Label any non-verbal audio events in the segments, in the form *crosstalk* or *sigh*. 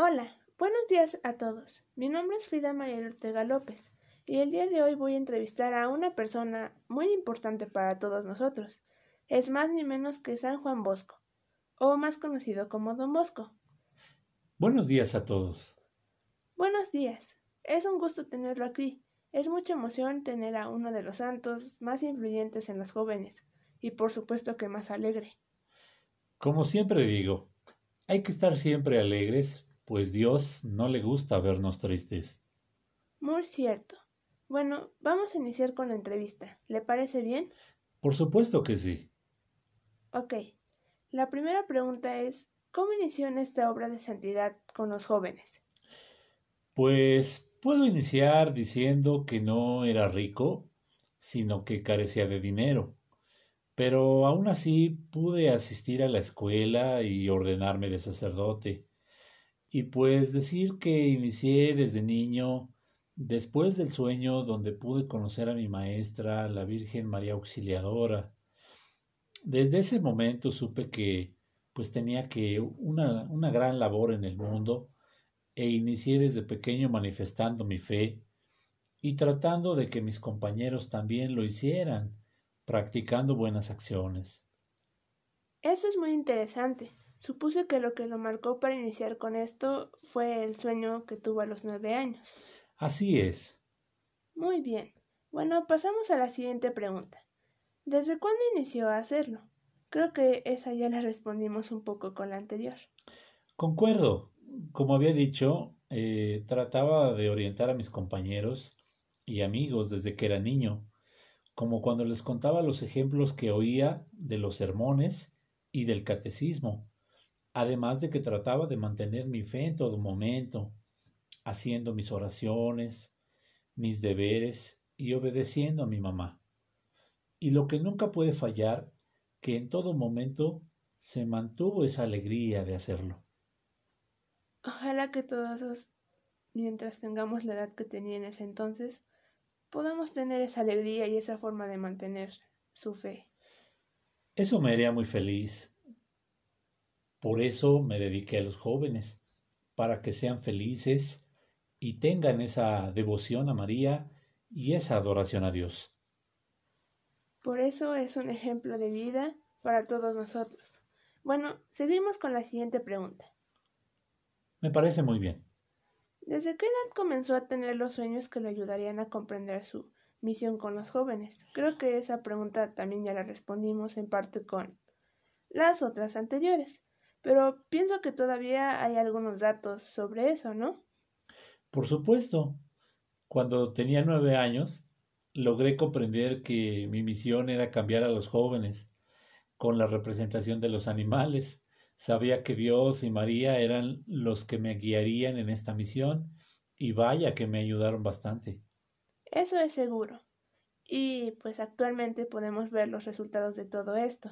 Hola, buenos días a todos. Mi nombre es Frida María Ortega López y el día de hoy voy a entrevistar a una persona muy importante para todos nosotros. Es más ni menos que San Juan Bosco, o más conocido como Don Bosco. Buenos días a todos. Buenos días. Es un gusto tenerlo aquí. Es mucha emoción tener a uno de los santos más influyentes en los jóvenes y por supuesto que más alegre. Como siempre digo, hay que estar siempre alegres, pues Dios no le gusta vernos tristes. Muy cierto. Bueno, vamos a iniciar con la entrevista. ¿Le parece bien? Por supuesto que sí. Ok. La primera pregunta es, ¿cómo inició en esta obra de santidad con los jóvenes? Pues puedo iniciar diciendo que no era rico, sino que carecía de dinero. Pero aún así pude asistir a la escuela y ordenarme de sacerdote. Y pues decir que inicié desde niño Después del sueño donde pude conocer a mi maestra, la Virgen María Auxiliadora, desde ese momento supe que pues tenía que una, una gran labor en el mundo e inicié desde pequeño manifestando mi fe y tratando de que mis compañeros también lo hicieran, practicando buenas acciones. Eso es muy interesante. Supuse que lo que lo marcó para iniciar con esto fue el sueño que tuvo a los nueve años. Así es. Muy bien. Bueno, pasamos a la siguiente pregunta. ¿Desde cuándo inició a hacerlo? Creo que esa ya la respondimos un poco con la anterior. Concuerdo. Como había dicho, eh, trataba de orientar a mis compañeros y amigos desde que era niño, como cuando les contaba los ejemplos que oía de los sermones y del catecismo, además de que trataba de mantener mi fe en todo momento, haciendo mis oraciones, mis deberes y obedeciendo a mi mamá. Y lo que nunca puede fallar, que en todo momento se mantuvo esa alegría de hacerlo. Ojalá que todos, mientras tengamos la edad que tenía en ese entonces, podamos tener esa alegría y esa forma de mantener su fe. Eso me haría muy feliz. Por eso me dediqué a los jóvenes, para que sean felices y tengan esa devoción a María y esa adoración a Dios. Por eso es un ejemplo de vida para todos nosotros. Bueno, seguimos con la siguiente pregunta. Me parece muy bien. ¿Desde qué edad comenzó a tener los sueños que le ayudarían a comprender su misión con los jóvenes? Creo que esa pregunta también ya la respondimos en parte con las otras anteriores, pero pienso que todavía hay algunos datos sobre eso, ¿no? Por supuesto, cuando tenía nueve años, logré comprender que mi misión era cambiar a los jóvenes con la representación de los animales. Sabía que Dios y María eran los que me guiarían en esta misión y vaya que me ayudaron bastante. Eso es seguro. Y pues actualmente podemos ver los resultados de todo esto.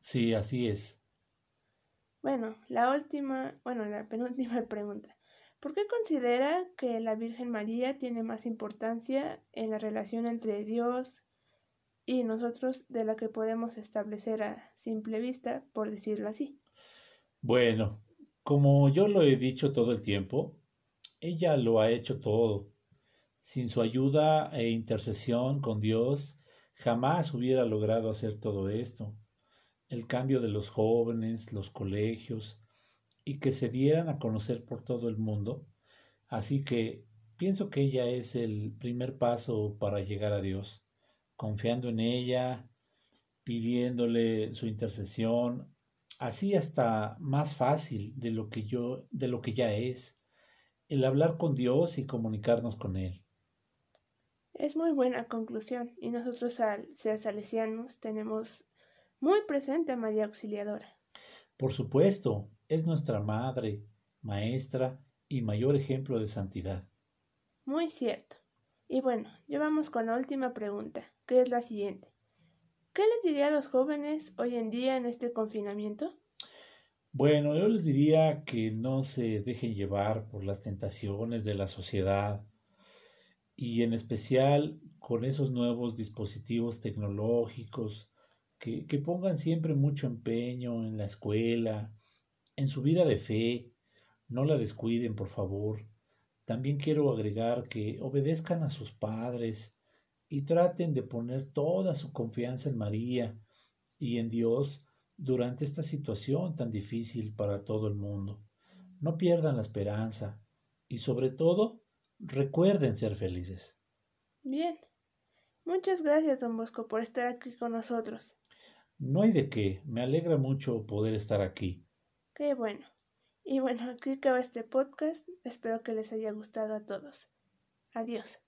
Sí, así es. Bueno, la última, bueno, la penúltima *laughs* pregunta. ¿Por qué considera que la Virgen María tiene más importancia en la relación entre Dios y nosotros de la que podemos establecer a simple vista, por decirlo así? Bueno, como yo lo he dicho todo el tiempo, ella lo ha hecho todo. Sin su ayuda e intercesión con Dios, jamás hubiera logrado hacer todo esto. El cambio de los jóvenes, los colegios, y que se dieran a conocer por todo el mundo. Así que pienso que ella es el primer paso para llegar a Dios, confiando en ella, pidiéndole su intercesión, así hasta más fácil de lo que yo de lo que ya es el hablar con Dios y comunicarnos con él. Es muy buena conclusión y nosotros al ser salesianos tenemos muy presente María Auxiliadora. Por supuesto, es nuestra madre, maestra y mayor ejemplo de santidad. Muy cierto. Y bueno, ya vamos con la última pregunta, que es la siguiente. ¿Qué les diría a los jóvenes hoy en día en este confinamiento? Bueno, yo les diría que no se dejen llevar por las tentaciones de la sociedad y en especial con esos nuevos dispositivos tecnológicos, que, que pongan siempre mucho empeño en la escuela, en su vida de fe, No la descuiden, por favor. También quiero agregar que obedezcan a sus padres y traten de poner toda su confianza en María y en Dios durante esta situación tan difícil para todo el mundo. No pierdan la esperanza y sobre todo recuerden ser felices. Bien. Muchas gracias, don Bosco, por estar aquí con nosotros. No hay de qué. Me alegra mucho poder estar aquí. Qué bueno. Y bueno, aquí acaba este podcast. Espero que les haya gustado a todos. Adiós.